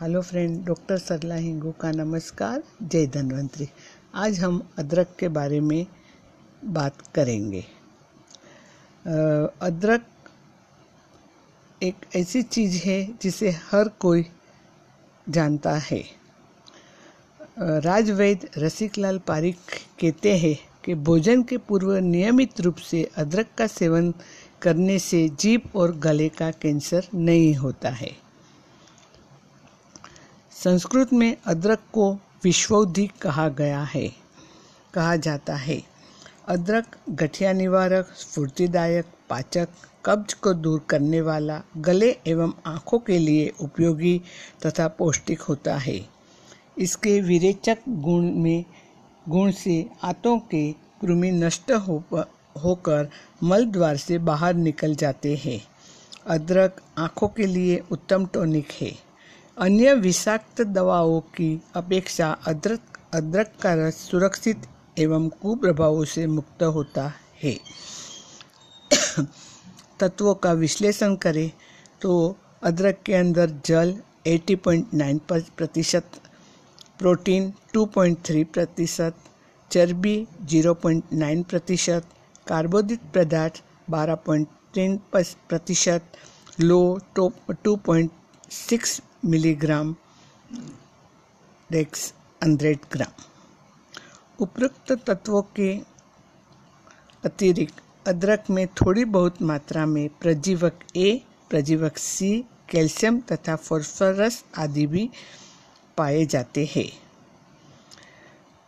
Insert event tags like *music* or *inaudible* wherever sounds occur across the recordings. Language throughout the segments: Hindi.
Hello friend, doctor Sarla Hingu का नमस्कार। जय धन्वंतरी। आज हम अदरक के बारे में बात करेंगे। अदरक एक ऐसी चीज़ है जिसे हर कोई जानता है। राजवैद रसिकलाल पारिक कहते हैं कि भोजन के पूर्व नियमित रूप से अदरक का सेवन करने से जीभ और गले का कैंसर नहीं होता है। संस्कृत में अदरक को विश्वौधि कहा गया है, कहा जाता है। अदरक गठिया निवारक, स्फूर्तिदायक, पाचक, कब्ज को दूर करने वाला, गले एवं आँखों के लिए उपयोगी तथा पौष्टिक होता है। इसके विरेचक गुण में, गुण से आंतों के कृमि नष्ट हो, होकर मल द्वार से बाहर निकल जाते हैं। अदरक आँखों के लिए उत्तम टॉनिक है। अन्य विषाक्त दवाओं की अपेक्षा अदरक अदरक का रस सुरक्षित एवं कुप्रभावों से मुक्त होता है। *coughs* तत्वों का विश्लेषण करें तो अदरक के अंदर जल 80.9 प्रतिशत, प्रोटीन 2.3 प्रतिशत, चर्बी 0.9 प्रतिशत, कार्बोदित पदार्थ 12.3 प्रतिशत, लो टू पॉइंट सिक्स मिलीग्राम डेक्स हंड्रेड ग्राम। उपरोक्त तत्वों के अतिरिक्त अदरक में थोड़ी बहुत मात्रा में प्रजीवक ए प्रजीवक सी कैल्शियम तथा फॉस्फोरस आदि भी पाए जाते हैं।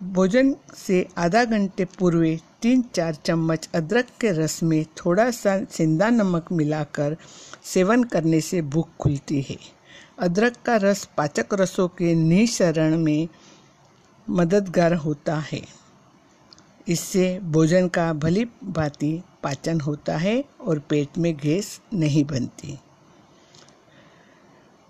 भोजन से आधा घंटे पूर्व तीन चार चम्मच अदरक के रस में थोड़ा सा सिंदा नमक मिलाकर सेवन करने से भूख खुलती है। अदरक का रस पाचक रसों के निःसरण में मददगार होता है। इससे भोजन का भली भांति पाचन होता है और पेट में गैस नहीं बनती।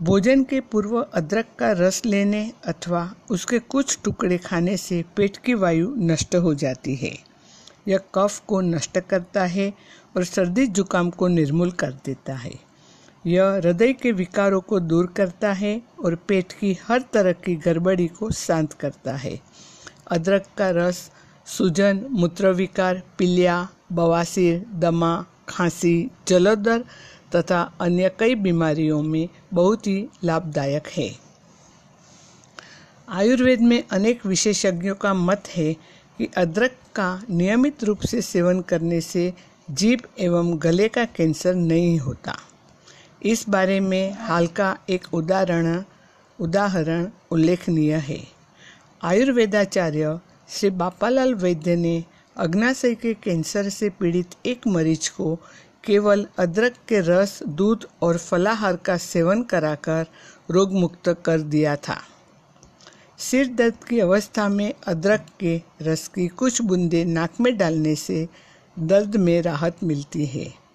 भोजन के पूर्व अदरक का रस लेने अथवा उसके कुछ टुकड़े खाने से पेट की वायु नष्ट हो जाती है। यह कफ को नष्ट करता है और सर्दी जुकाम को निर्मूल कर देता है। यह हृदय के विकारों को दूर करता है और पेट की हर तरह की गड़बड़ी को शांत करता है। अदरक का रस, सूजन, मूत्रविकार पीलिया बवासीर, दमा, खांसी, जलोदर तथा अन्य कई बीमारियों में बहुत ही लाभदायक है। आयुर्वेद में अनेक विशेषज्ञों का मत है कि अदरक का नियमित रूप से सेवन करने से जीभ एवं गले का कैंसर नहीं होता। इस बारे में हाल का एक उदाहरण उदाहरण उल्लेखनीय है। आयुर्वेदाचार्य श्री बापालाल वैद्य ने अग्नाशय के कैंसर से पीड़ित एक मरीज़ को केवल अदरक के रस, दूध और फलाहार का सेवन कराकर रोग मुक्त कर दिया था। सिर दर्द की अवस्था में अदरक के रस की कुछ बूंदें नाक में डालने से दर्द में राहत मिलती है।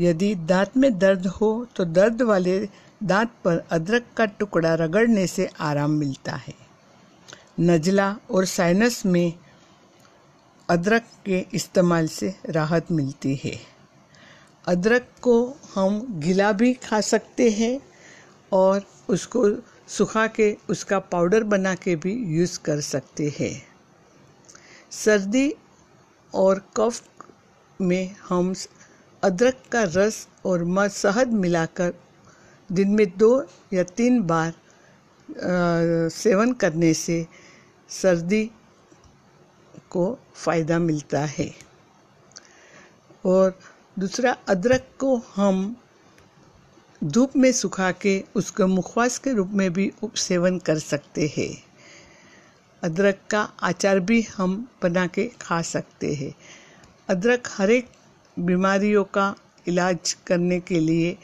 यदि दांत में दर्द हो तो दर्द वाले दांत पर अदरक का टुकड़ा रगड़ने से आराम मिलता है। नजला और साइनस में अदरक के इस्तेमाल से राहत मिलती है। अदरक को हम गीला भी खा सकते हैं और उसको सुखा के उसका पाउडर बना के भी यूज़ कर सकते हैं। सर्दी और कफ में हम अदरक का रस और शहद मिलाकर दिन में दो या तीन बार आ, सेवन करने से सर्दी को फ़ायदा मिलता है। और दूसरा अदरक को हम धूप में सुखा के उसको मुखवास के रूप में भी सेवन कर सकते हैं। अदरक का अचार भी हम बना के खा सकते हैं। अदरक हर एक बीमारियों का इलाज करने के लिए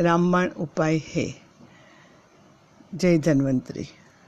रामबाण उपाय है। जय धन्वंतरी।